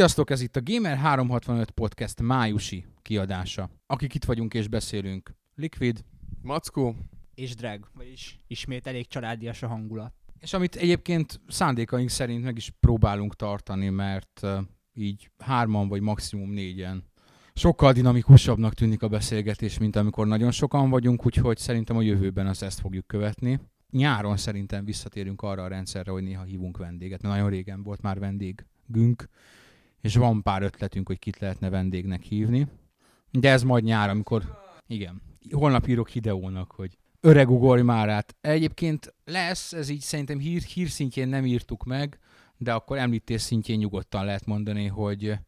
Sziasztok, ez itt a Gamer365 Podcast májusi kiadása. Akik itt vagyunk és beszélünk. Liquid. Mackó. És drag, vagyis ismét elég családias a hangulat. És amit egyébként szándékaink szerint meg is próbálunk tartani, mert uh, így hárman vagy maximum négyen sokkal dinamikusabbnak tűnik a beszélgetés, mint amikor nagyon sokan vagyunk, úgyhogy szerintem a jövőben az ezt fogjuk követni. Nyáron szerintem visszatérünk arra a rendszerre, hogy néha hívunk vendéget, mert nagyon régen volt már vendégünk, és van pár ötletünk, hogy kit lehetne vendégnek hívni. De ez majd nyár, amikor... Igen. Holnap írok Hideónak, hogy öreg ugorj már át. Egyébként lesz, ez így szerintem hír, hírszintjén nem írtuk meg, de akkor említés szintjén nyugodtan lehet mondani, hogy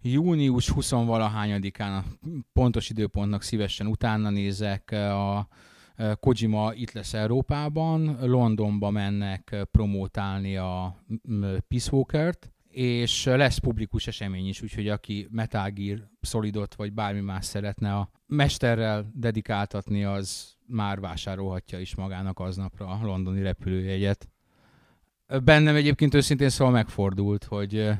június 20-valahányadikán a pontos időpontnak szívesen utána nézek, a Kojima itt lesz Európában, Londonba mennek promótálni a Peace Walker-t, és lesz publikus esemény is, úgyhogy aki Metal Gear Solidot vagy bármi más szeretne a mesterrel dedikáltatni, az már vásárolhatja is magának aznapra a londoni repülőjegyet. Bennem egyébként őszintén szóval megfordult, hogy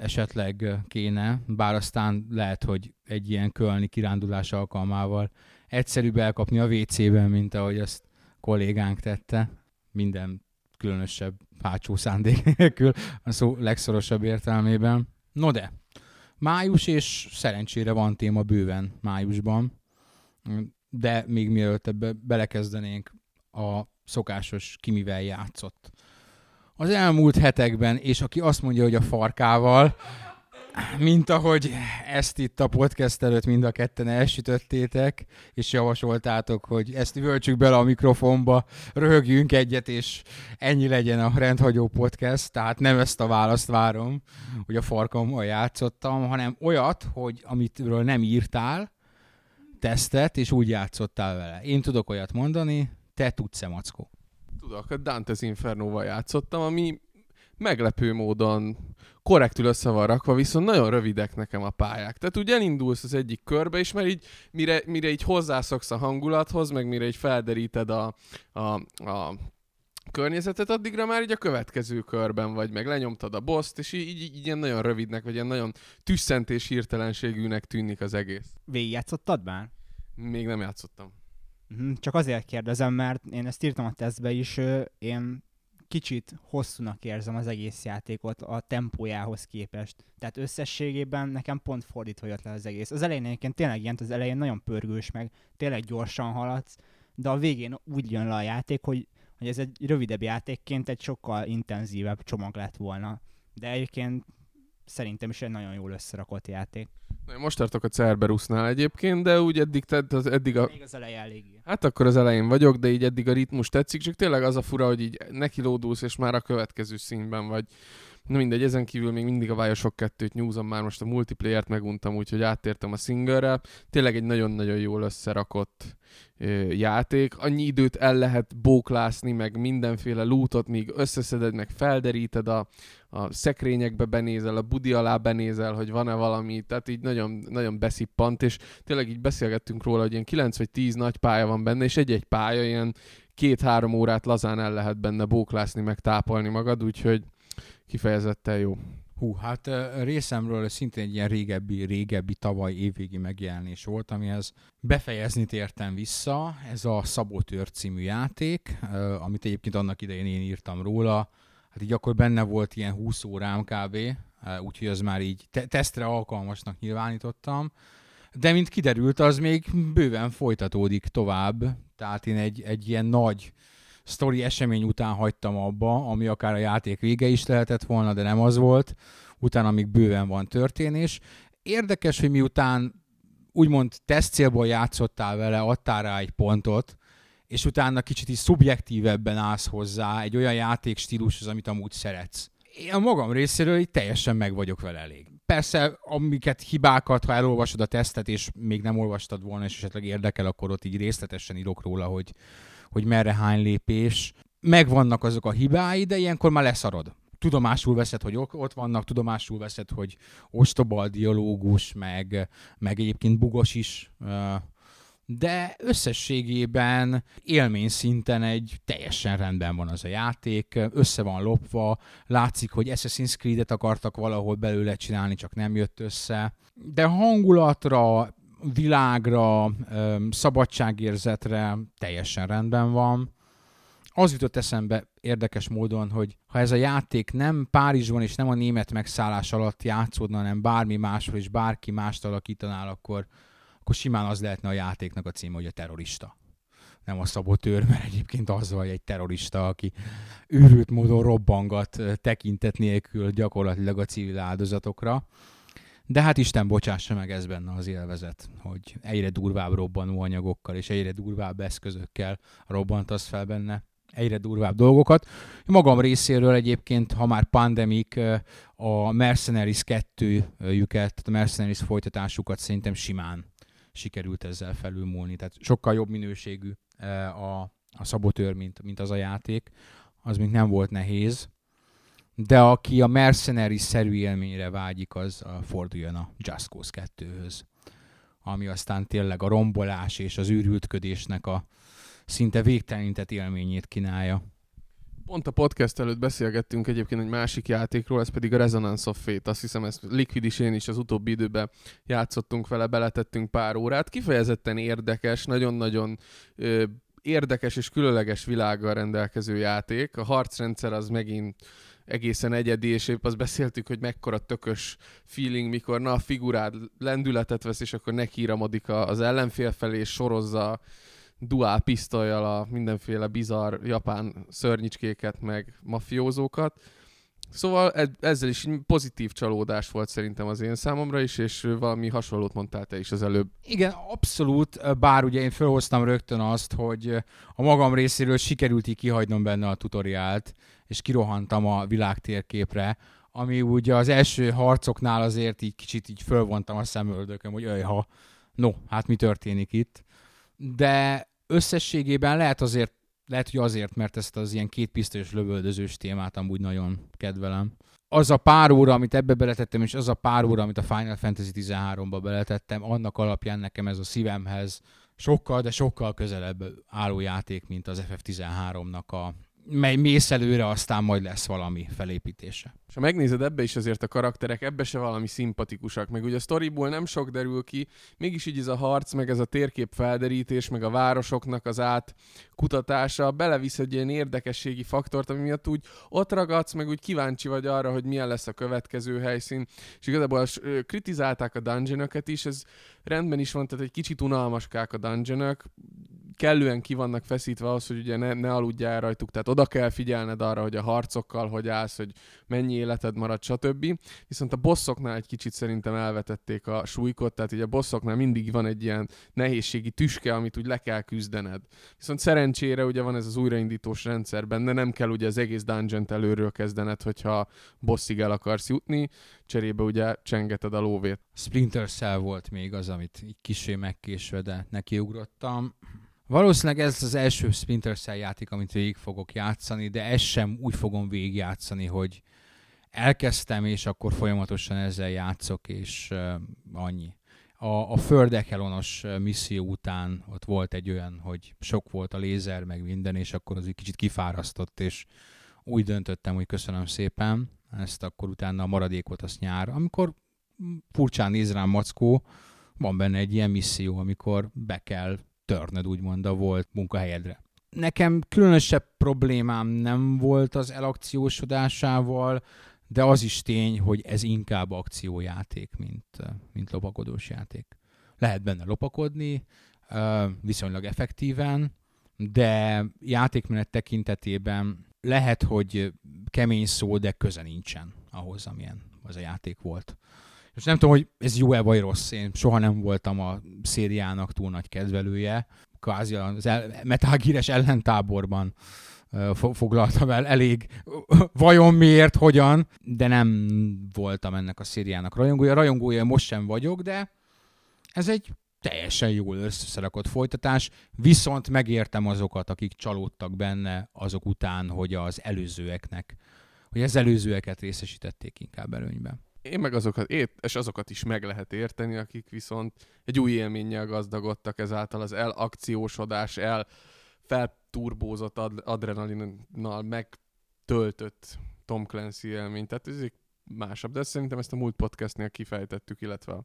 esetleg kéne, bár aztán lehet, hogy egy ilyen kölni kirándulás alkalmával egyszerűbb elkapni a WC-ben, mint ahogy azt kollégánk tette. Minden különösebb hátsó szándék nélkül, a szó legszorosabb értelmében. No de, május, és szerencsére van téma bőven májusban, de még mielőtt ebbe belekezdenénk a szokásos kimivel játszott. Az elmúlt hetekben, és aki azt mondja, hogy a farkával, mint ahogy ezt itt a podcast előtt mind a ketten elsütöttétek, és javasoltátok, hogy ezt völtsük bele a mikrofonba, röhögjünk egyet, és ennyi legyen a rendhagyó podcast, tehát nem ezt a választ várom, hogy a farkammal játszottam, hanem olyat, hogy amitről nem írtál, tesztet, és úgy játszottál vele. Én tudok olyat mondani, te tudsz-e, Mackó? Tudok, a Dante's Inferno-val játszottam, ami meglepő módon korrektül össze van rakva, viszont nagyon rövidek nekem a pályák. Tehát ugye elindulsz az egyik körbe, és mert így, mire, mire így hozzászoksz a hangulathoz, meg mire így felderíted a, a, a környezetet, addigra már így a következő körben vagy, meg lenyomtad a boszt, és így, így, így ilyen nagyon rövidnek, vagy ilyen nagyon tüsszentés hirtelenségűnek tűnik az egész. Végigjátszottad már? Még nem játszottam. Mhm, csak azért kérdezem, mert én ezt írtam a tesztbe is, én kicsit hosszúnak érzem az egész játékot a tempójához képest. Tehát összességében nekem pont fordítva jött le az egész. Az elején egyébként tényleg ilyen, az elején nagyon pörgős, meg tényleg gyorsan haladsz, de a végén úgy jön le a játék, hogy, hogy ez egy rövidebb játékként egy sokkal intenzívebb csomag lett volna. De egyébként szerintem is egy nagyon jól összerakott játék. Most tartok a Cerberusnál egyébként, de úgy eddig, tehát az eddig a... Még az eleje eléggé. Hát akkor az elején vagyok, de így eddig a ritmus tetszik, csak tényleg az a fura, hogy így neki lódulsz, és már a következő színben vagy. Na mindegy, ezen kívül még mindig a Bioshock 2-t nyúzom, már most a multiplayer-t meguntam, úgyhogy áttértem a single Tényleg egy nagyon-nagyon jól összerakott ö, játék. Annyi időt el lehet bóklászni, meg mindenféle lootot, míg összeszeded, meg felderíted a, a szekrényekbe benézel, a budi alá benézel, hogy van-e valami, tehát így nagyon, nagyon beszippant, és tényleg így beszélgettünk róla, hogy ilyen 9 vagy 10 nagy pálya van benne, és egy-egy pálya ilyen két-három órát lazán el lehet benne bóklászni, meg tápolni magad, úgyhogy kifejezetten jó. Hú, hát részemről szintén egy ilyen régebbi, régebbi tavaly évvégi megjelenés volt, amihez befejezni tértem vissza. Ez a Szabotőr című játék, amit egyébként annak idején én írtam róla. Hát így akkor benne volt ilyen 20 órám kb., úgyhogy az már így te- tesztre alkalmasnak nyilvánítottam. De mint kiderült, az még bőven folytatódik tovább. Tehát én egy, egy ilyen nagy sztori esemény után hagytam abba, ami akár a játék vége is lehetett volna, de nem az volt. Utána még bőven van történés. Érdekes, hogy miután úgymond teszt célból játszottál vele, adtál rá egy pontot, és utána kicsit is szubjektívebben állsz hozzá egy olyan játékstílushoz, amit amúgy szeretsz. Én a magam részéről így teljesen meg vagyok vele elég. Persze, amiket hibákat, ha elolvasod a tesztet, és még nem olvastad volna, és esetleg érdekel, akkor ott így részletesen írok róla, hogy, hogy merre hány lépés. Megvannak azok a hibái, de ilyenkor már leszarod. Tudomásul veszed, hogy ott vannak, tudomásul veszed, hogy ostoba a dialógus, meg, meg egyébként bugos is, de összességében élmény szinten egy teljesen rendben van az a játék, össze van lopva, látszik, hogy Assassin's Creed-et akartak valahol belőle csinálni, csak nem jött össze, de hangulatra, világra, szabadságérzetre teljesen rendben van. Az jutott eszembe érdekes módon, hogy ha ez a játék nem Párizsban és nem a német megszállás alatt játszódna, hanem bármi máshol és bárki mást alakítanál, akkor, akkor simán az lehetne a játéknak a címe, hogy a terrorista. Nem a szabotőr, mert egyébként az vagy egy terrorista, aki őrült módon robbangat tekintet nélkül gyakorlatilag a civil áldozatokra. De hát Isten bocsássa meg ez benne az élvezet, hogy egyre durvább robbanó anyagokkal és egyre durvább eszközökkel robbantasz fel benne egyre durvább dolgokat. Magam részéről egyébként, ha már pandemik, a Mercenaries 2-jüket, tehát a Mercenaries folytatásukat szerintem simán sikerült ezzel felülmúlni. Tehát sokkal jobb minőségű a, a szabotőr, mint, mint az a játék. Az még nem volt nehéz. De aki a Mercenaries-szerű élményre vágyik, az forduljon a Just Cause 2-höz. Ami aztán tényleg a rombolás és az űrültködésnek a, szinte végtelenített élményét kínálja. Pont a podcast előtt beszélgettünk egyébként egy másik játékról, ez pedig a Resonance of Fate. Azt hiszem, ezt Liquid is én is az utóbbi időben játszottunk vele, beletettünk pár órát. Kifejezetten érdekes, nagyon-nagyon ö, érdekes és különleges világgal rendelkező játék. A harcrendszer az megint egészen egyedi, és épp azt beszéltük, hogy mekkora tökös feeling, mikor na a figurád lendületet vesz, és akkor nekiíramodik az ellenfél felé, és sorozza duál pisztolyjal a mindenféle bizarr japán szörnyicskéket, meg mafiózókat. Szóval ezzel is pozitív csalódás volt szerintem az én számomra is, és valami hasonlót mondtál te is az előbb. Igen, abszolút, bár ugye én felhoztam rögtön azt, hogy a magam részéről sikerült így kihagynom benne a tutoriált, és kirohantam a világ térképre, ami ugye az első harcoknál azért így kicsit így fölvontam a szemöldököm, hogy ha no, hát mi történik itt. De összességében lehet azért, lehet, hogy azért, mert ezt az ilyen kétpisztolyos lövöldözős témát amúgy nagyon kedvelem. Az a pár óra, amit ebbe beletettem, és az a pár óra, amit a Final Fantasy 13-ba beletettem, annak alapján nekem ez a szívemhez sokkal, de sokkal közelebb álló játék, mint az FF13-nak a mely mész előre, aztán majd lesz valami felépítése. És ha megnézed ebbe is azért a karakterek, ebbe se valami szimpatikusak, meg ugye a sztoriból nem sok derül ki, mégis így ez a harc, meg ez a térkép felderítés, meg a városoknak az átkutatása belevisz egy ilyen érdekességi faktort, ami miatt úgy ott ragadsz, meg úgy kíváncsi vagy arra, hogy milyen lesz a következő helyszín. És igazából kritizálták a dungeonokat is, ez rendben is van, tehát egy kicsit unalmaskák a dungeonok, kellően ki vannak feszítve ahhoz, hogy ugye ne, ne aludjál rajtuk, tehát oda kell figyelned arra, hogy a harcokkal hogy állsz, hogy mennyi életed marad, stb. Viszont a bosszoknál egy kicsit szerintem elvetették a súlykot, tehát ugye a bosszoknál mindig van egy ilyen nehézségi tüske, amit úgy le kell küzdened. Viszont szerencsére ugye van ez az újraindítós rendszer benne, nem kell ugye az egész dungeon előről kezdened, hogyha bosszig el akarsz jutni, cserébe ugye csengeted a lóvét. Splinter Cell volt még az, amit így kisé megkésve, de nekiugrottam. Valószínűleg ez az első Splinter Cell játék, amit végig fogok játszani, de ezt sem úgy fogom végigjátszani, hogy elkezdtem, és akkor folyamatosan ezzel játszok, és uh, annyi. A, a Földekelonos misszió után ott volt egy olyan, hogy sok volt a lézer, meg minden, és akkor az egy kicsit kifárasztott, és úgy döntöttem, hogy köszönöm szépen, ezt akkor utána a maradékot azt nyár, amikor furcsán néz rám mackó, van benne egy ilyen misszió, amikor be kell törned úgymond a volt munkahelyedre. Nekem különösebb problémám nem volt az elakciósodásával, de az is tény, hogy ez inkább akciójáték, mint, mint lopakodós játék. Lehet benne lopakodni, viszonylag effektíven, de játékmenet tekintetében lehet, hogy kemény szó, de köze nincsen ahhoz, amilyen az a játék volt. És nem tudom, hogy ez jó-e vagy rossz. Én soha nem voltam a szériának túl nagy kedvelője. Kvázi az el, Metal Gear-es ellentáborban foglaltam el elég vajon miért, hogyan, de nem voltam ennek a szériának rajongója. Rajongója most sem vagyok, de ez egy teljesen jól összerakott folytatás, viszont megértem azokat, akik csalódtak benne azok után, hogy az előzőeknek, hogy az előzőeket részesítették inkább előnyben én meg azokat, és azokat is meg lehet érteni, akik viszont egy új élménnyel gazdagodtak ezáltal az elakciósodás, el felturbózott ad- adrenalinnal megtöltött Tom Clancy élmény. Tehát ez egy másabb, de szerintem ezt a múlt podcastnél kifejtettük, illetve a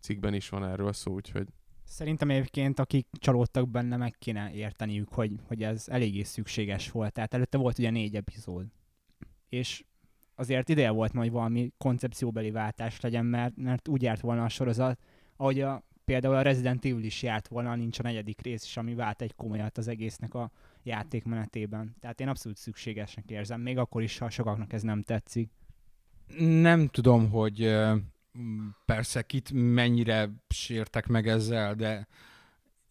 cikkben is van erről szó, úgyhogy Szerintem egyébként, akik csalódtak benne, meg kéne érteniük, hogy, hogy ez eléggé szükséges volt. Tehát előtte volt ugye négy epizód. És azért ideje volt, hogy valami koncepcióbeli váltás legyen, mert, mert úgy járt volna a sorozat, ahogy a, például a Resident Evil is járt volna, nincs a negyedik rész is, ami vált egy komolyat az egésznek a játékmenetében. Tehát én abszolút szükségesnek érzem, még akkor is, ha sokaknak ez nem tetszik. Nem tudom, hogy persze kit mennyire sértek meg ezzel, de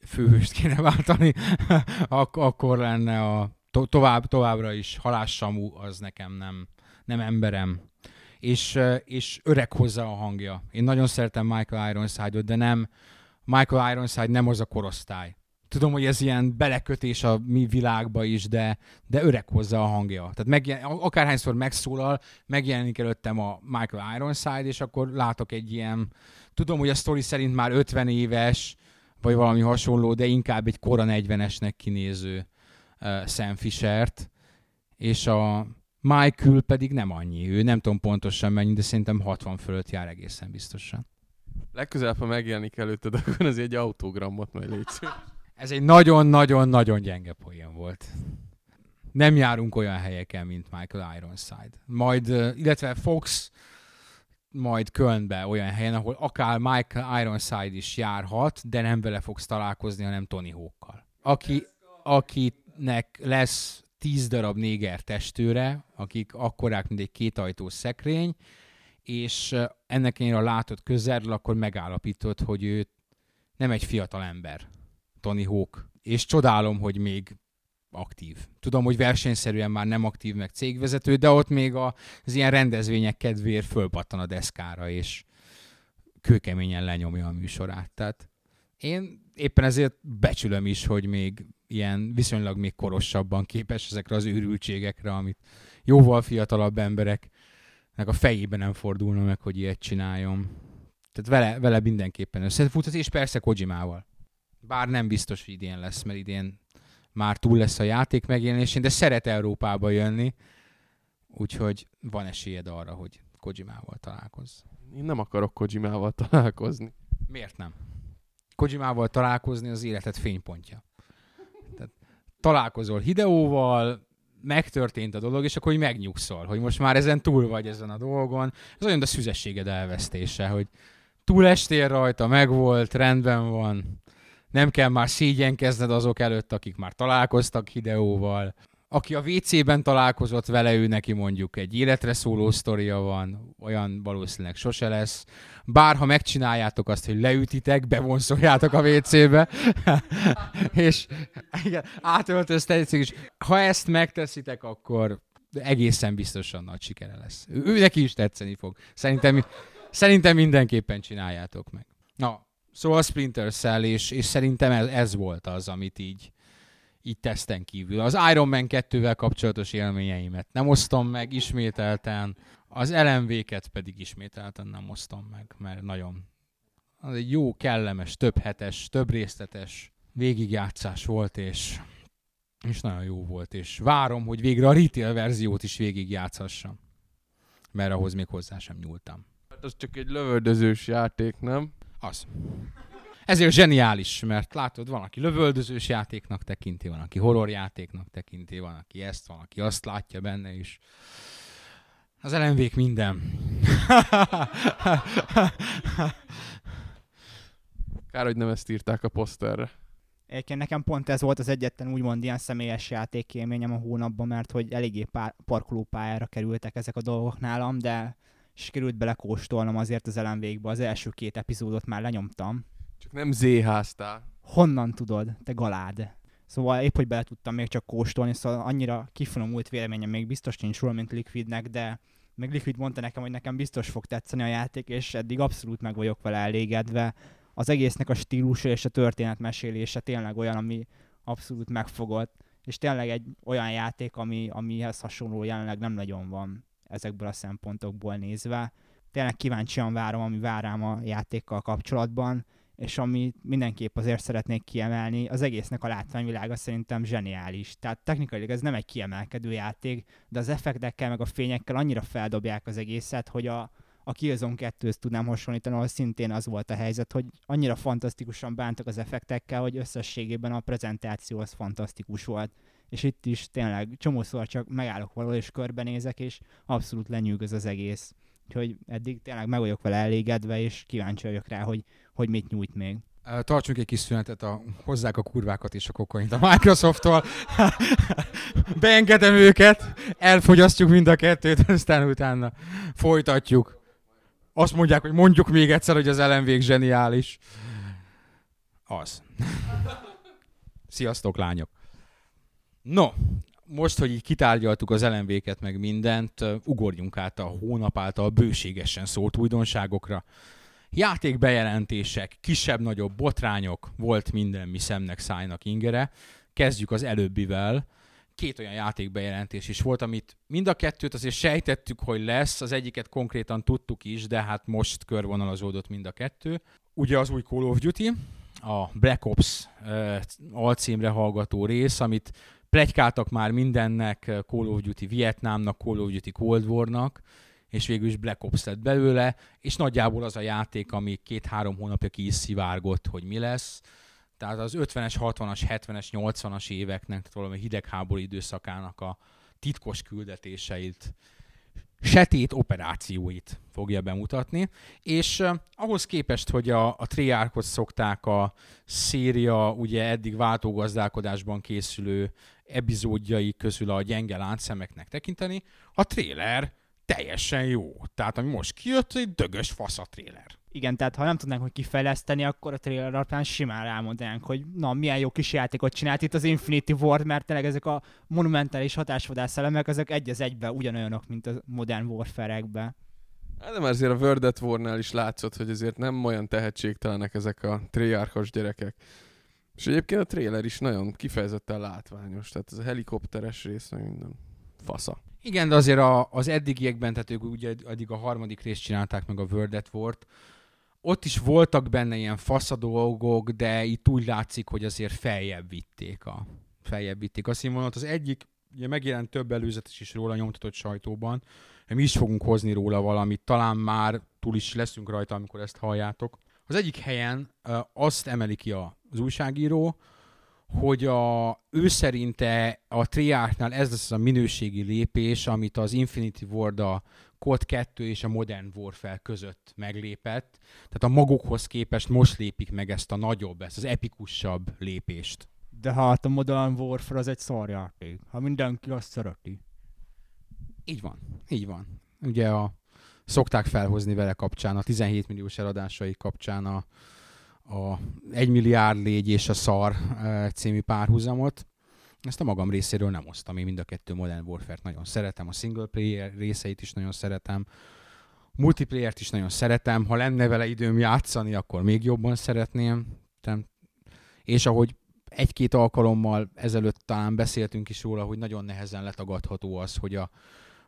főhőst kéne váltani, Ak- akkor lenne a to- tovább, továbbra is halássamú, az nekem nem, nem emberem. És, és öreg hozzá a hangja. Én nagyon szeretem Michael Ironside-ot, de nem, Michael Ironside nem az a korosztály. Tudom, hogy ez ilyen belekötés a mi világba is, de, de öreg hozzá a hangja. Tehát megjel, akárhányszor megszólal, megjelenik előttem a Michael Ironside, és akkor látok egy ilyen, tudom, hogy a story szerint már 50 éves, vagy valami hasonló, de inkább egy kora 40-esnek kinéző uh, Sam Fishert, és a Michael pedig nem annyi. Ő nem tudom pontosan mennyi, de szerintem 60 fölött jár egészen biztosan. Legközelebb, ha megjelenik előtted, akkor az egy autogramot majd légy Ez egy nagyon-nagyon-nagyon gyenge poén volt. Nem járunk olyan helyeken, mint Michael Ironside. Majd, illetve Fox majd Kölnbe olyan helyen, ahol akár Michael Ironside is járhat, de nem vele fogsz találkozni, hanem Tony Hawkkal. Aki, akinek lesz tíz darab néger testőre, akik akkorák, mint egy kétajtós szekrény, és ennek én a látott közelről, akkor megállapított, hogy ő nem egy fiatal ember, Tony Hawk. És csodálom, hogy még aktív. Tudom, hogy versenyszerűen már nem aktív, meg cégvezető, de ott még az ilyen rendezvények kedvéért fölpattan a deszkára, és kőkeményen lenyomja a műsorát. Tehát én éppen ezért becsülöm is, hogy még ilyen viszonylag még korosabban képes ezekre az őrültségekre, amit jóval fiatalabb embereknek a fejében nem fordulna meg, hogy ilyet csináljon. Tehát vele, vele mindenképpen összefut, és persze Kojimával. Bár nem biztos, hogy idén lesz, mert idén már túl lesz a játék megjelenésén, de szeret Európába jönni, úgyhogy van esélyed arra, hogy Kojimával találkozz. Én nem akarok Kojimával találkozni. Miért nem? Kojimával találkozni az életed fénypontja. Találkozol Hideóval, megtörtént a dolog, és akkor hogy megnyugszol, hogy most már ezen túl vagy ezen a dolgon. Ez olyan, a szüzességed elvesztése, hogy túlestél rajta, megvolt, rendben van, nem kell már szégyenkezned azok előtt, akik már találkoztak Hideóval. Aki a WC-ben találkozott vele, ő neki mondjuk egy életre szóló sztoria van, olyan valószínűleg sose lesz. Bár ha megcsináljátok azt, hogy leütitek, bevonszoljátok a WC-be, és igen, átöltöztetek, és ha ezt megteszitek, akkor egészen biztosan nagy sikere lesz. Ő, ő neki is tetszeni fog. Szerintem, szerintem mindenképpen csináljátok meg. Na, Szóval a Splinter Cell, és, és szerintem ez, ez volt az, amit így, így teszten kívül. Az Iron Man 2-vel kapcsolatos élményeimet nem osztom meg ismételten, az LMV-ket pedig ismételten nem osztom meg, mert nagyon az egy jó, kellemes, több hetes, több részletes végigjátszás volt, és, és nagyon jó volt, és várom, hogy végre a retail verziót is végigjátszhassam, mert ahhoz még hozzá sem nyúltam. Hát az csak egy lövöldözős játék, nem? Az. Ezért zseniális, mert látod, van, aki lövöldözős játéknak tekinti, van, aki horror játéknak tekinti, van, aki ezt, van, aki azt látja benne is. Az elemvék minden. Kár, hogy nem ezt írták a poszterre. Egyébként nekem pont ez volt az egyetlen úgymond ilyen személyes játékélményem a hónapban, mert hogy eléggé pár, parkolópályára kerültek ezek a dolgok nálam, de sikerült belekóstolnom azért az elemvégbe. Az első két epizódot már lenyomtam. Csak nem zéháztál. Honnan tudod, te galád? Szóval épp, hogy bele tudtam még csak kóstolni, szóval annyira kifinomult véleményem még biztos nincs róla, mint Liquidnek, de meg Liquid mondta nekem, hogy nekem biztos fog tetszeni a játék, és eddig abszolút meg vagyok vele elégedve. Az egésznek a stílusa és a történetmesélése tényleg olyan, ami abszolút megfogott, és tényleg egy olyan játék, ami, amihez hasonló jelenleg nem nagyon van ezekből a szempontokból nézve. tényleg kíváncsian várom, ami vár rám a játékkal kapcsolatban, és amit mindenképp azért szeretnék kiemelni, az egésznek a látványvilága szerintem zseniális. Tehát technikailag ez nem egy kiemelkedő játék, de az effektekkel meg a fényekkel annyira feldobják az egészet, hogy a, a Killzone 2 tudnám hasonlítani, ahol szintén az volt a helyzet, hogy annyira fantasztikusan bántak az effektekkel, hogy összességében a prezentáció az fantasztikus volt. És itt is tényleg csomószor csak megállok valahol és körbenézek, és abszolút lenyűgöz az egész. Úgyhogy eddig tényleg meg vagyok vele elégedve, és kíváncsi vagyok rá, hogy, hogy mit nyújt még. Tartsunk egy kis szünetet, a, hozzák a kurvákat és a kokaint a Microsoft-tól. Beengedem őket, elfogyasztjuk mind a kettőt, aztán utána folytatjuk. Azt mondják, hogy mondjuk még egyszer, hogy az LMV zseniális. Az. Sziasztok, lányok! No, most, hogy így kitárgyaltuk az LMV-ket meg mindent, ugorjunk át a hónap által bőségesen szólt újdonságokra. Játékbejelentések, kisebb-nagyobb botrányok, volt minden mi szemnek, szájnak ingere. Kezdjük az előbbivel. Két olyan játékbejelentés is volt, amit mind a kettőt azért sejtettük, hogy lesz, az egyiket konkrétan tudtuk is, de hát most körvonalazódott mind a kettő. Ugye az új Call of Duty, a Black Ops uh, alcímre hallgató rész, amit plegykáltak már mindennek, Call of Duty Vietnámnak, Call of Duty Cold Warnak, és végül is Black Ops lett belőle, és nagyjából az a játék, ami két-három hónapja ki is szivárgott, hogy mi lesz. Tehát az 50-es, 60-as, 70-es, 80-as éveknek, tehát valami hidegháború időszakának a titkos küldetéseit, setét operációit fogja bemutatni, és uh, ahhoz képest, hogy a, a triárkot szokták a széria ugye eddig váltógazdálkodásban készülő epizódjai közül a gyenge láncszemeknek tekinteni, a tréler teljesen jó. Tehát ami most kijött, egy dögös fasz a tréler. Igen, tehát ha nem tudnánk, hogy kifejleszteni, akkor a trailer alapján simán rámondanánk, hogy na, milyen jó kis játékot csinált itt az Infinity War, mert tényleg ezek a monumentális hatásvadász elemek, ezek egy az egyben ugyanolyanok, mint a Modern Warfare-ekben. Hát de már azért a World at War-nál is látszott, hogy azért nem olyan tehetségtelenek ezek a triárkos gyerekek. És egyébként a trailer is nagyon kifejezetten látványos, tehát ez a helikopteres rész, meg minden fasza. Igen, de azért a, az eddigiekben, tehát ők ugye addig a harmadik részt csinálták meg a World at War-t, ott is voltak benne ilyen fasza dolgok, de itt úgy látszik, hogy azért feljebb vitték a, feljebb vitték a színvonalat. Az egyik, ugye megjelent több előzetes is róla nyomtatott sajtóban, mi is fogunk hozni róla valamit, talán már túl is leszünk rajta, amikor ezt halljátok. Az egyik helyen azt emeli ki az újságíró, hogy a, ő szerinte a Triárknál ez lesz a minőségi lépés, amit az Infinity Ward a COD 2 és a Modern Warfare között meglépett. Tehát a magukhoz képest most lépik meg ezt a nagyobb, ezt az epikusabb lépést. De hát a Modern Warfare az egy szarjáték. Ha mindenki azt szereti. Így van, így van. Ugye a, szokták felhozni vele kapcsán, a 17 milliós eladásai kapcsán a, a 1 milliárd légy és a szar című párhuzamot. Ezt a magam részéről nem osztam, én mind a kettő Modern Warfare-t nagyon szeretem, a single player részeit is nagyon szeretem, multiplayer-t is nagyon szeretem, ha lenne vele időm játszani, akkor még jobban szeretném. És ahogy egy-két alkalommal ezelőtt talán beszéltünk is róla, hogy nagyon nehezen letagadható az, hogy a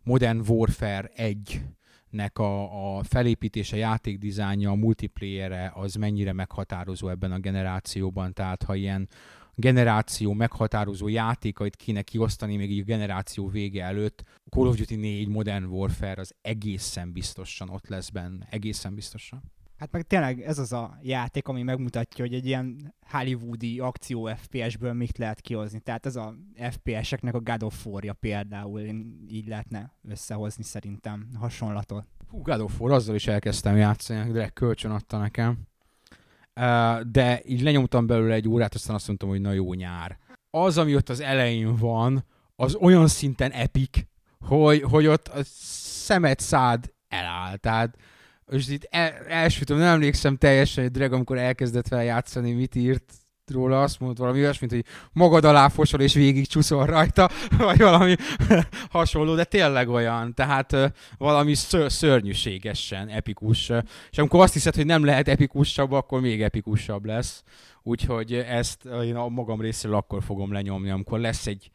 Modern Warfare 1 nek a, a felépítése, játékdizájnja, a multiplayere az mennyire meghatározó ebben a generációban. Tehát ha ilyen generáció meghatározó játékait kéne kiosztani még így a generáció vége előtt, Call of Duty 4 Modern Warfare az egészen biztosan ott lesz benne, egészen biztosan. Hát meg tényleg ez az a játék, ami megmutatja, hogy egy ilyen hollywoodi akció FPS-ből mit lehet kihozni. Tehát ez a FPS-eknek a God of War-ja például, én így lehetne összehozni szerintem hasonlatot. Hú, God of War, azzal is elkezdtem játszani, de kölcsön adta nekem. de így lenyomtam belőle egy órát, aztán azt mondtam, hogy na jó nyár. Az, ami ott az elején van, az olyan szinten epik, hogy, hogy ott a szemet szád eláll. Tehát és itt el, elsütöm, nem emlékszem teljesen, hogy Drag, amikor elkezdett fel játszani, mit írt róla, azt mondta valami olyasmit, hogy magad alá fosol és végig csúszol rajta, vagy valami hasonló, de tényleg olyan, tehát valami ször, szörnyűségesen epikus. És amikor azt hiszed, hogy nem lehet epikusabb, akkor még epikusabb lesz. Úgyhogy ezt én a magam részéről akkor fogom lenyomni, amikor lesz egy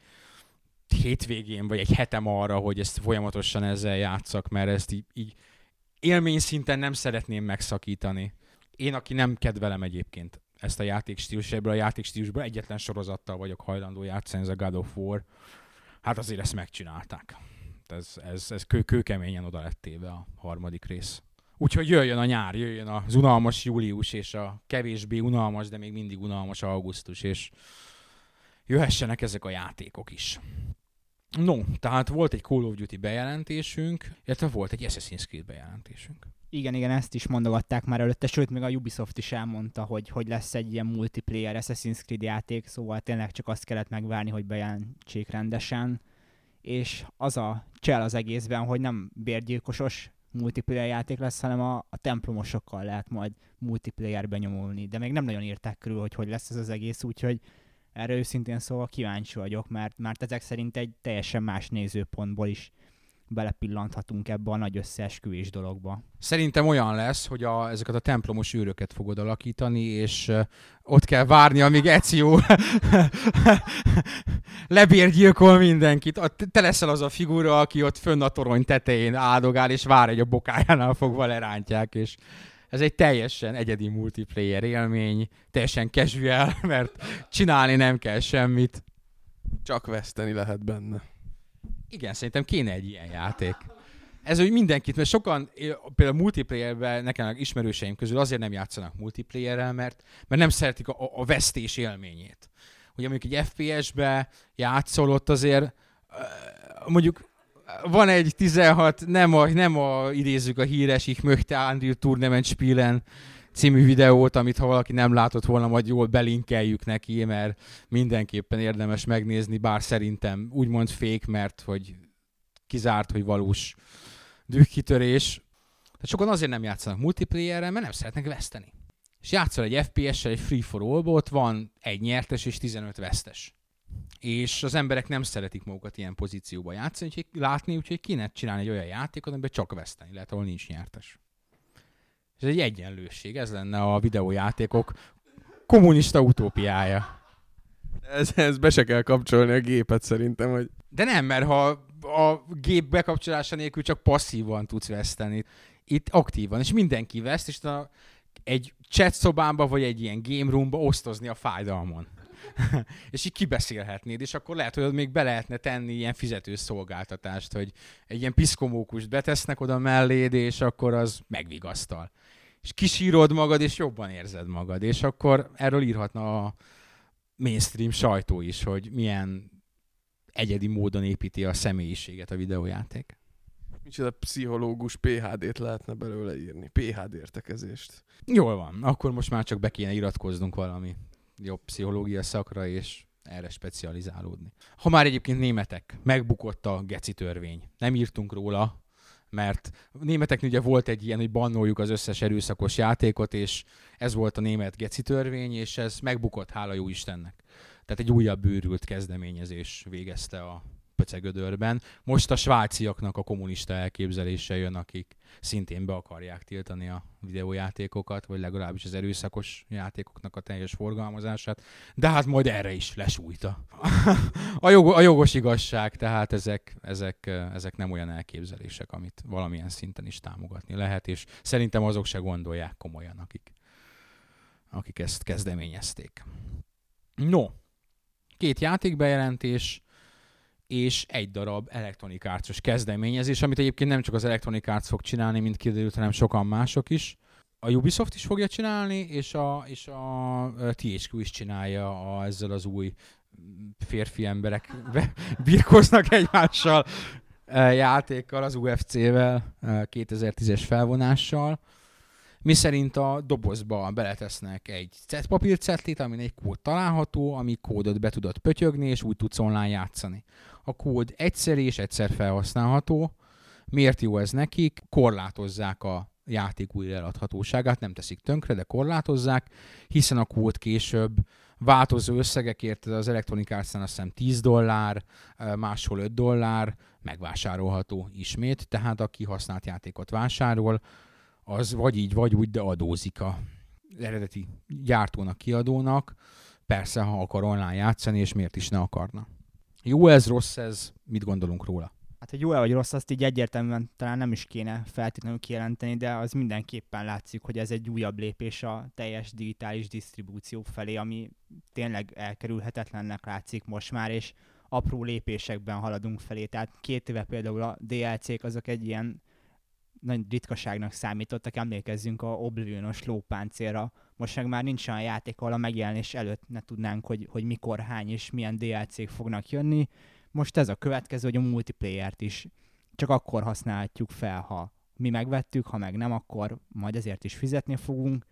hétvégén, vagy egy hetem arra, hogy ezt folyamatosan ezzel játszak, mert ezt így, így élmény szinten nem szeretném megszakítani. Én, aki nem kedvelem egyébként ezt a játékstílus, ebből a játékstílusból egyetlen sorozattal vagyok hajlandó játszani, ez a God of War. Hát azért ezt megcsinálták. Ez, ez, ez kő, kőkeményen oda lett téve a harmadik rész. Úgyhogy jöjjön a nyár, jöjjön az unalmas július, és a kevésbé unalmas, de még mindig unalmas augusztus, és jöhessenek ezek a játékok is. No, tehát volt egy Call of Duty bejelentésünk, illetve volt egy Assassin's Creed bejelentésünk. Igen, igen, ezt is mondogatták már előtte, sőt, még a Ubisoft is elmondta, hogy, hogy lesz egy ilyen multiplayer Assassin's Creed játék, szóval tényleg csak azt kellett megvárni, hogy bejelentsék rendesen. És az a csel az egészben, hogy nem bérgyilkosos multiplayer játék lesz, hanem a, a templomosokkal lehet majd multiplayerbe nyomulni. De még nem nagyon írták körül, hogy hogy lesz ez az egész, úgyhogy erre őszintén szóval kíváncsi vagyok, mert, mert ezek szerint egy teljesen más nézőpontból is belepillanthatunk ebbe a nagy összeesküvés dologba. Szerintem olyan lesz, hogy a, ezeket a templomos őröket fogod alakítani, és uh, ott kell várni, amíg Eció lebérgyilkol mindenkit. A, te leszel az a figura, aki ott fönn a torony tetején áldogál, és vár, hogy a bokájánál fogva lerántják, és ez egy teljesen egyedi multiplayer élmény, teljesen casual, mert csinálni nem kell semmit. Csak veszteni lehet benne. Igen, szerintem kéne egy ilyen játék. Ez úgy mindenkit, mert sokan, például multiplayerben nekem ismerőseim közül azért nem játszanak multiplayerrel, mert, mert nem szeretik a, a vesztés élményét. Ugye mondjuk egy FPS-be játszol, ott azért mondjuk van egy 16, nem a, nem a idézzük a híres Ich möchte Andrew Tournament spielen című videót, amit ha valaki nem látott volna, majd jól belinkeljük neki, mert mindenképpen érdemes megnézni, bár szerintem úgymond fék, mert hogy kizárt, hogy valós dühkitörés. Tehát sokan azért nem játszanak multiplayerrel, mert nem szeretnek veszteni. És játszol egy FPS-sel, egy free for all van egy nyertes és 15 vesztes. És az emberek nem szeretik magukat ilyen pozícióba játszani, úgyhogy látni, úgyhogy kéne csinálni egy olyan játékot, amiben csak veszteni lehet, ahol nincs nyertes. Ez egy egyenlőség, ez lenne a videójátékok kommunista utópiája. Ez, ez be se kell kapcsolni a gépet szerintem, hogy... De nem, mert ha a gép bekapcsolása nélkül csak passzívan tudsz veszteni. Itt aktívan, és mindenki veszt, és a, egy chat szobámba, vagy egy ilyen game roomba osztozni a fájdalmon. és így kibeszélhetnéd, és akkor lehet, hogy még be lehetne tenni ilyen fizetős szolgáltatást, hogy egy ilyen piszkomókust betesznek oda melléd, és akkor az megvigasztal és kisírod magad, és jobban érzed magad. És akkor erről írhatna a mainstream sajtó is, hogy milyen egyedi módon építi a személyiséget a videójáték. Micsoda pszichológus PHD-t lehetne belőle írni. PHD értekezést. Jól van, akkor most már csak be kéne iratkoznunk valami jobb pszichológia szakra, és erre specializálódni. Ha már egyébként németek, megbukott a geci törvény. Nem írtunk róla, mert a németeknél ugye volt egy ilyen, hogy bannoljuk az összes erőszakos játékot, és ez volt a német geci törvény, és ez megbukott, hála jó Istennek. Tehát egy újabb bőrült kezdeményezés végezte a pöcegödörben. Most a svájciaknak a kommunista elképzelése jön, akik szintén be akarják tiltani a videójátékokat, vagy legalábbis az erőszakos játékoknak a teljes forgalmazását, de hát majd erre is lesújta. a, jog, a jogos igazság, tehát ezek, ezek, ezek nem olyan elképzelések, amit valamilyen szinten is támogatni lehet, és szerintem azok se gondolják komolyan, akik, akik ezt kezdeményezték. No, két játékbejelentés, és egy darab Electronic Arts-os kezdeményezés, amit egyébként nem csak az Electronic Arts fog csinálni, mint kiderült, hanem sokan mások is. A Ubisoft is fogja csinálni, és a, és a THQ is csinálja a, ezzel az új férfi emberek birkoznak egymással játékkal, az UFC-vel, 2010-es felvonással mi szerint a dobozba beletesznek egy papírcetlit, amin egy kód található, ami kódot be tudod pötyögni, és úgy tudsz online játszani. A kód egyszer és egyszer felhasználható. Miért jó ez nekik? Korlátozzák a játék újra eladhatóságát, nem teszik tönkre, de korlátozzák, hiszen a kód később változó összegekért, az Electronic Arts-nál azt hiszem 10 dollár, máshol 5 dollár, megvásárolható ismét, tehát aki használt játékot vásárol, az vagy így, vagy úgy, de adózik a eredeti gyártónak, kiadónak. Persze, ha akar online játszani, és miért is ne akarna. Jó ez, rossz ez, mit gondolunk róla? Hát, hogy jó-e vagy rossz, azt így egyértelműen talán nem is kéne feltétlenül kijelenteni, de az mindenképpen látszik, hogy ez egy újabb lépés a teljes digitális disztribúció felé, ami tényleg elkerülhetetlennek látszik most már, és apró lépésekben haladunk felé. Tehát két éve például a DLC-k azok egy ilyen nagy ritkaságnak számítottak, emlékezzünk a Oblivionos lópáncélra. Most meg már nincs olyan játék, ahol a megjelenés előtt ne tudnánk, hogy, hogy mikor, hány és milyen DLC-k fognak jönni. Most ez a következő, hogy a multiplayer-t is csak akkor használhatjuk fel, ha mi megvettük, ha meg nem, akkor majd ezért is fizetni fogunk.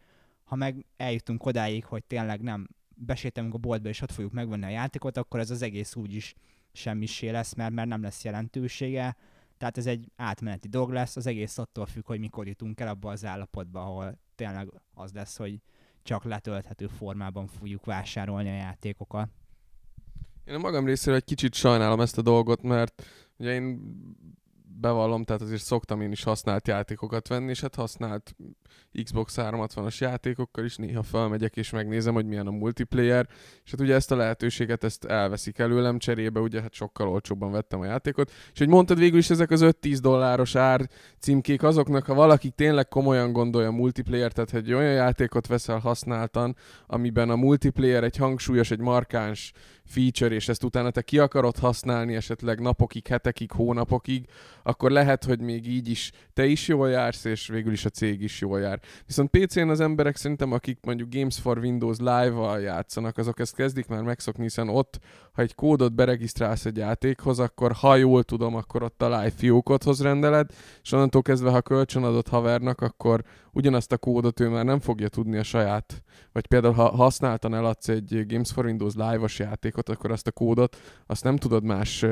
Ha meg eljutunk odáig, hogy tényleg nem besétünk a boltba és ott fogjuk megvenni a játékot, akkor ez az egész úgyis semmisé lesz, mert, mert nem lesz jelentősége. Tehát ez egy átmeneti dolog lesz, az egész attól függ, hogy mikor jutunk el abba az állapotba, ahol tényleg az lesz, hogy csak letölthető formában fogjuk vásárolni a játékokat. Én a magam részéről egy kicsit sajnálom ezt a dolgot, mert ugye én bevallom, tehát azért szoktam én is használt játékokat venni, és hát használt Xbox 360-as játékokkal is néha felmegyek és megnézem, hogy milyen a multiplayer, és hát ugye ezt a lehetőséget ezt elveszik előlem cserébe, ugye hát sokkal olcsóbban vettem a játékot, és hogy mondtad végül is ezek az 5-10 dolláros ár címkék azoknak, ha valaki tényleg komolyan gondolja a multiplayer, tehát hogy olyan játékot veszel használtan, amiben a multiplayer egy hangsúlyos, egy markáns feature, és ezt utána te ki akarod használni esetleg napokig, hetekig, hónapokig, akkor lehet, hogy még így is te is jól jársz, és végül is a cég is jól jár. Viszont PC-n az emberek szerintem, akik mondjuk Games for Windows live-val játszanak, azok ezt kezdik már megszokni, hiszen ott, ha egy kódot beregisztrálsz egy játékhoz, akkor ha jól tudom, akkor ott a live fiókodhoz rendeled, és onnantól kezdve, ha kölcsönadott havernak, akkor ugyanazt a kódot ő már nem fogja tudni a saját, vagy például ha használtan eladsz egy Games for Windows live-os játékot, akkor azt a kódot, azt nem tudod más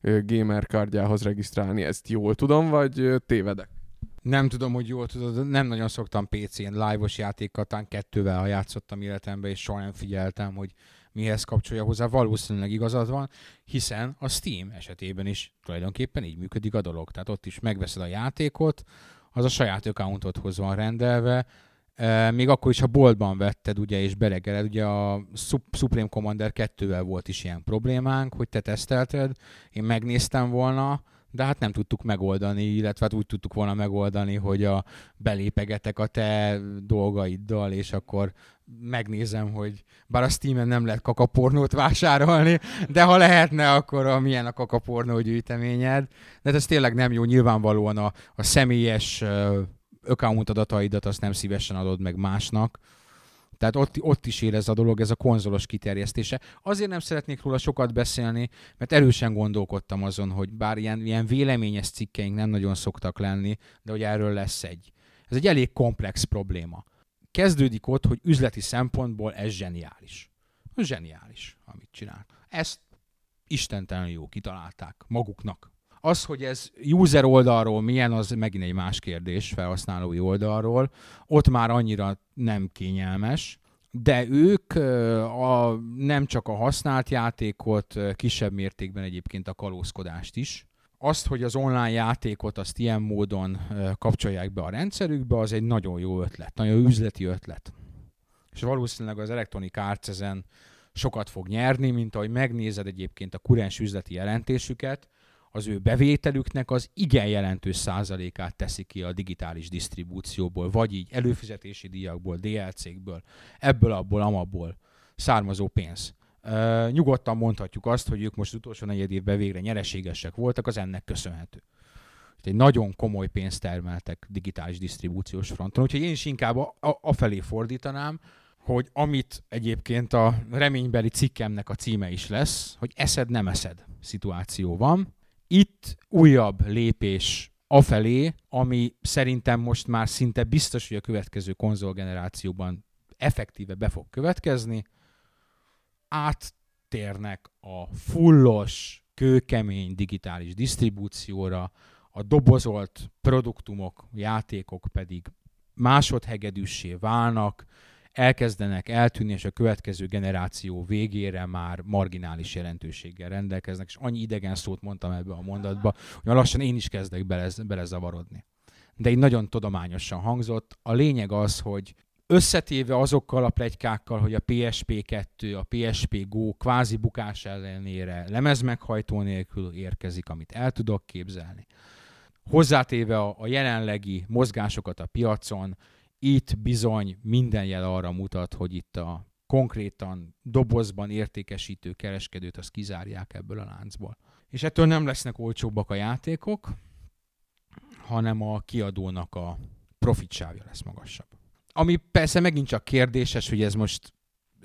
gamer kártyához regisztrálni. Ezt jól tudom, vagy tévedek? Nem tudom, hogy jól tudod, nem nagyon szoktam PC-n live-os játékkal, talán kettővel, ha játszottam életemben, és soha nem figyeltem, hogy mihez kapcsolja hozzá. Valószínűleg igazad van, hiszen a Steam esetében is tulajdonképpen így működik a dolog. Tehát ott is megveszed a játékot, az a saját accountodhoz van rendelve, még akkor is, ha boltban vetted, ugye, és beregeled, ugye a Supreme Commander 2-vel volt is ilyen problémánk, hogy te tesztelted, én megnéztem volna, de hát nem tudtuk megoldani, illetve hát úgy tudtuk volna megoldani, hogy a belépegetek a te dolgaiddal, és akkor megnézem, hogy bár a Steam-en nem lehet kakapornót vásárolni, de ha lehetne, akkor a, milyen a kakapornó gyűjteményed. De hát ez tényleg nem jó, nyilvánvalóan a, a személyes account adataidat azt nem szívesen adod meg másnak, tehát ott, ott is él ez a dolog, ez a konzolos kiterjesztése. Azért nem szeretnék róla sokat beszélni, mert erősen gondolkodtam azon, hogy bár ilyen, ilyen véleményes cikkeink nem nagyon szoktak lenni, de hogy erről lesz egy. Ez egy elég komplex probléma. Kezdődik ott, hogy üzleti szempontból ez zseniális. Zseniális, amit csinál. Ezt istentelen jó kitalálták maguknak. Az, hogy ez user oldalról milyen, az megint egy más kérdés felhasználói oldalról. Ott már annyira nem kényelmes, de ők a, nem csak a használt játékot, kisebb mértékben egyébként a kalózkodást is. Azt, hogy az online játékot azt ilyen módon kapcsolják be a rendszerükbe, az egy nagyon jó ötlet, nagyon üzleti ötlet. És valószínűleg az Electronic Arts ezen sokat fog nyerni, mint ahogy megnézed egyébként a kurens üzleti jelentésüket, az ő bevételüknek az igen jelentős százalékát teszi ki a digitális disztribúcióból, vagy így előfizetési díjakból, DLC-kből, ebből, abból, amabból származó pénz. Uh, nyugodtan mondhatjuk azt, hogy ők most utolsó negyed évben végre nyereségesek voltak, az ennek köszönhető. Egy nagyon komoly pénzt termeltek digitális disztribúciós fronton, úgyhogy én is inkább a felé fordítanám, hogy amit egyébként a reménybeli cikkemnek a címe is lesz, hogy eszed, nem eszed szituáció van. Itt újabb lépés afelé, ami szerintem most már szinte biztos, hogy a következő konzolgenerációban effektíve be fog következni, áttérnek a fullos, kőkemény digitális disztribúcióra, a dobozolt produktumok, játékok pedig másodhegedűssé válnak, elkezdenek eltűnni, és a következő generáció végére már marginális jelentőséggel rendelkeznek, és annyi idegen szót mondtam ebbe a mondatba, hogy lassan én is kezdek bele, belezavarodni. De így nagyon tudományosan hangzott. A lényeg az, hogy összetéve azokkal a plegykákkal, hogy a PSP2, a PSP Go kvázi bukás ellenére lemezmeghajtó nélkül érkezik, amit el tudok képzelni. Hozzátéve a, a jelenlegi mozgásokat a piacon, itt bizony minden jel arra mutat, hogy itt a konkrétan dobozban értékesítő kereskedőt azt kizárják ebből a láncból. És ettől nem lesznek olcsóbbak a játékok, hanem a kiadónak a profitsávja lesz magasabb. Ami persze megint csak kérdéses, hogy ez most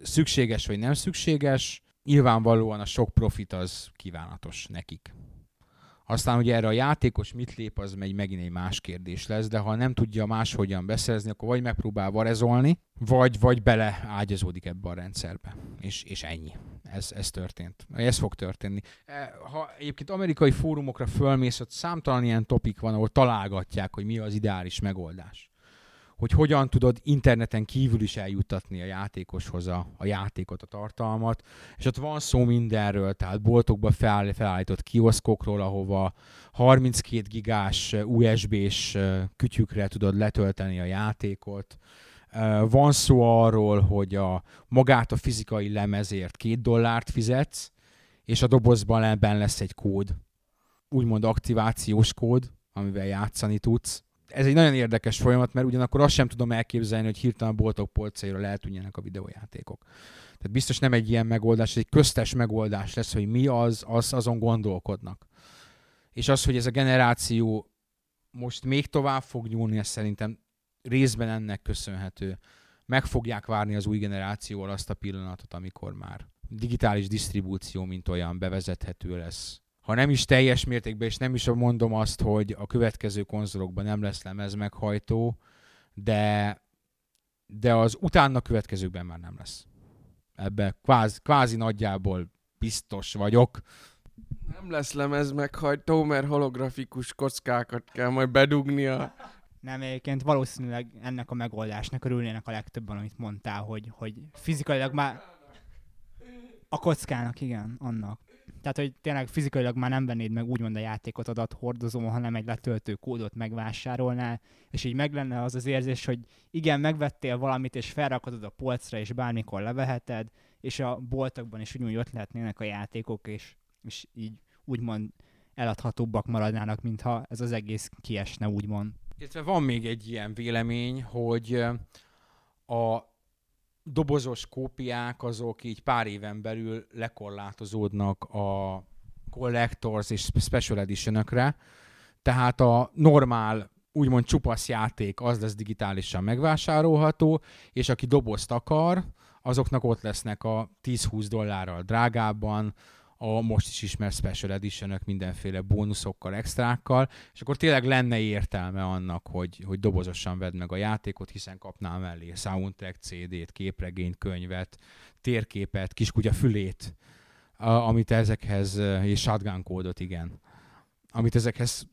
szükséges vagy nem szükséges, nyilvánvalóan a sok profit az kívánatos nekik. Aztán ugye erre a játékos mit lép, az megy megint egy más kérdés lesz, de ha nem tudja máshogyan beszerezni, akkor vagy megpróbál varezolni, vagy, vagy bele ágyazódik ebbe a rendszerbe. És, és ennyi. Ez, ez történt. Ez fog történni. E, ha egyébként amerikai fórumokra fölmész, ott számtalan ilyen topik van, ahol találgatják, hogy mi az ideális megoldás hogy hogyan tudod interneten kívül is eljuttatni a játékoshoz a, a játékot, a tartalmat, és ott van szó mindenről, tehát boltokba feláll, felállított kioszkokról, ahova 32 gigás USB-s kütyükre tudod letölteni a játékot, van szó arról, hogy a magát a fizikai lemezért két dollárt fizetsz, és a dobozban ebben lesz egy kód, úgymond aktivációs kód, amivel játszani tudsz, ez egy nagyon érdekes folyamat, mert ugyanakkor azt sem tudom elképzelni, hogy hirtelen a boltok polcaira eltűnjenek a videójátékok. Tehát biztos nem egy ilyen megoldás, egy köztes megoldás lesz, hogy mi az, az azon gondolkodnak. És az, hogy ez a generáció most még tovább fog nyúlni, ez szerintem részben ennek köszönhető. Meg fogják várni az új generációval azt a pillanatot, amikor már digitális disztribúció, mint olyan bevezethető lesz ha nem is teljes mértékben, és nem is mondom azt, hogy a következő konzolokban nem lesz lemez meghajtó, de, de az utána következőkben már nem lesz. Ebbe kvázi, kvázi nagyjából biztos vagyok. Nem lesz lemez meghajtó, mert holografikus kockákat kell majd bedugnia. Nem, egyébként valószínűleg ennek a megoldásnak örülnének a legtöbben, amit mondtál, hogy, hogy fizikailag már... A kockának, igen, annak. Tehát, hogy tényleg fizikailag már nem vennéd meg úgymond a játékot adathordozó, hanem egy letöltő kódot megvásárolnál, és így meg lenne az az érzés, hogy igen, megvettél valamit, és felrakod a polcra, és bármikor leveheted, és a boltokban is ugyanúgy ott lehetnének a játékok, és, és így úgymond eladhatóbbak maradnának, mintha ez az egész kiesne, úgymond. Illetve van még egy ilyen vélemény, hogy a dobozos kópiák azok így pár éven belül lekorlátozódnak a Collectors és Special edition tehát a normál úgymond csupasz játék az lesz digitálisan megvásárolható, és aki dobozt akar, azoknak ott lesznek a 10-20 dollárral drágábban, a most is ismert special edition mindenféle bónuszokkal, extrákkal, és akkor tényleg lenne értelme annak, hogy, hogy dobozosan vedd meg a játékot, hiszen kapnál mellé soundtrack, CD-t, képregényt, könyvet, térképet, kiskutya fülét, amit ezekhez, és shotgun kódot, igen, amit ezekhez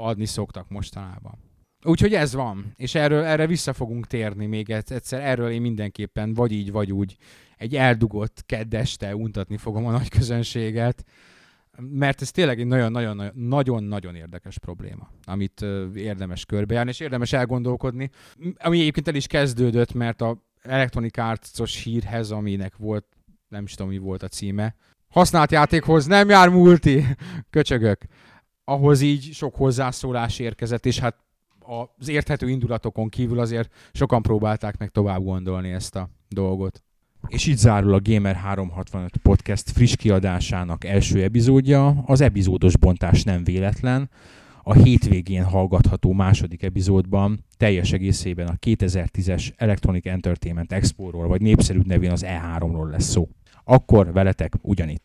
adni szoktak mostanában. Úgyhogy ez van, és erről, erre vissza fogunk térni még egyszer, erről én mindenképpen vagy így, vagy úgy egy eldugott keddeste untatni fogom a nagy közönséget, mert ez tényleg egy nagyon-nagyon érdekes probléma, amit érdemes körbejárni, és érdemes elgondolkodni, ami egyébként el is kezdődött, mert a Electronic Arts-os hírhez, aminek volt, nem is tudom, mi volt a címe, használt játékhoz nem jár multi, köcsögök, ahhoz így sok hozzászólás érkezett, és hát az érthető indulatokon kívül azért sokan próbálták meg tovább gondolni ezt a dolgot. És így zárul a Gamer 365 podcast friss kiadásának első epizódja. Az epizódos bontás nem véletlen. A hétvégén hallgatható második epizódban teljes egészében a 2010-es Electronic Entertainment Expo-ról, vagy népszerűbb nevén az E3-ról lesz szó. Akkor veletek ugyanitt.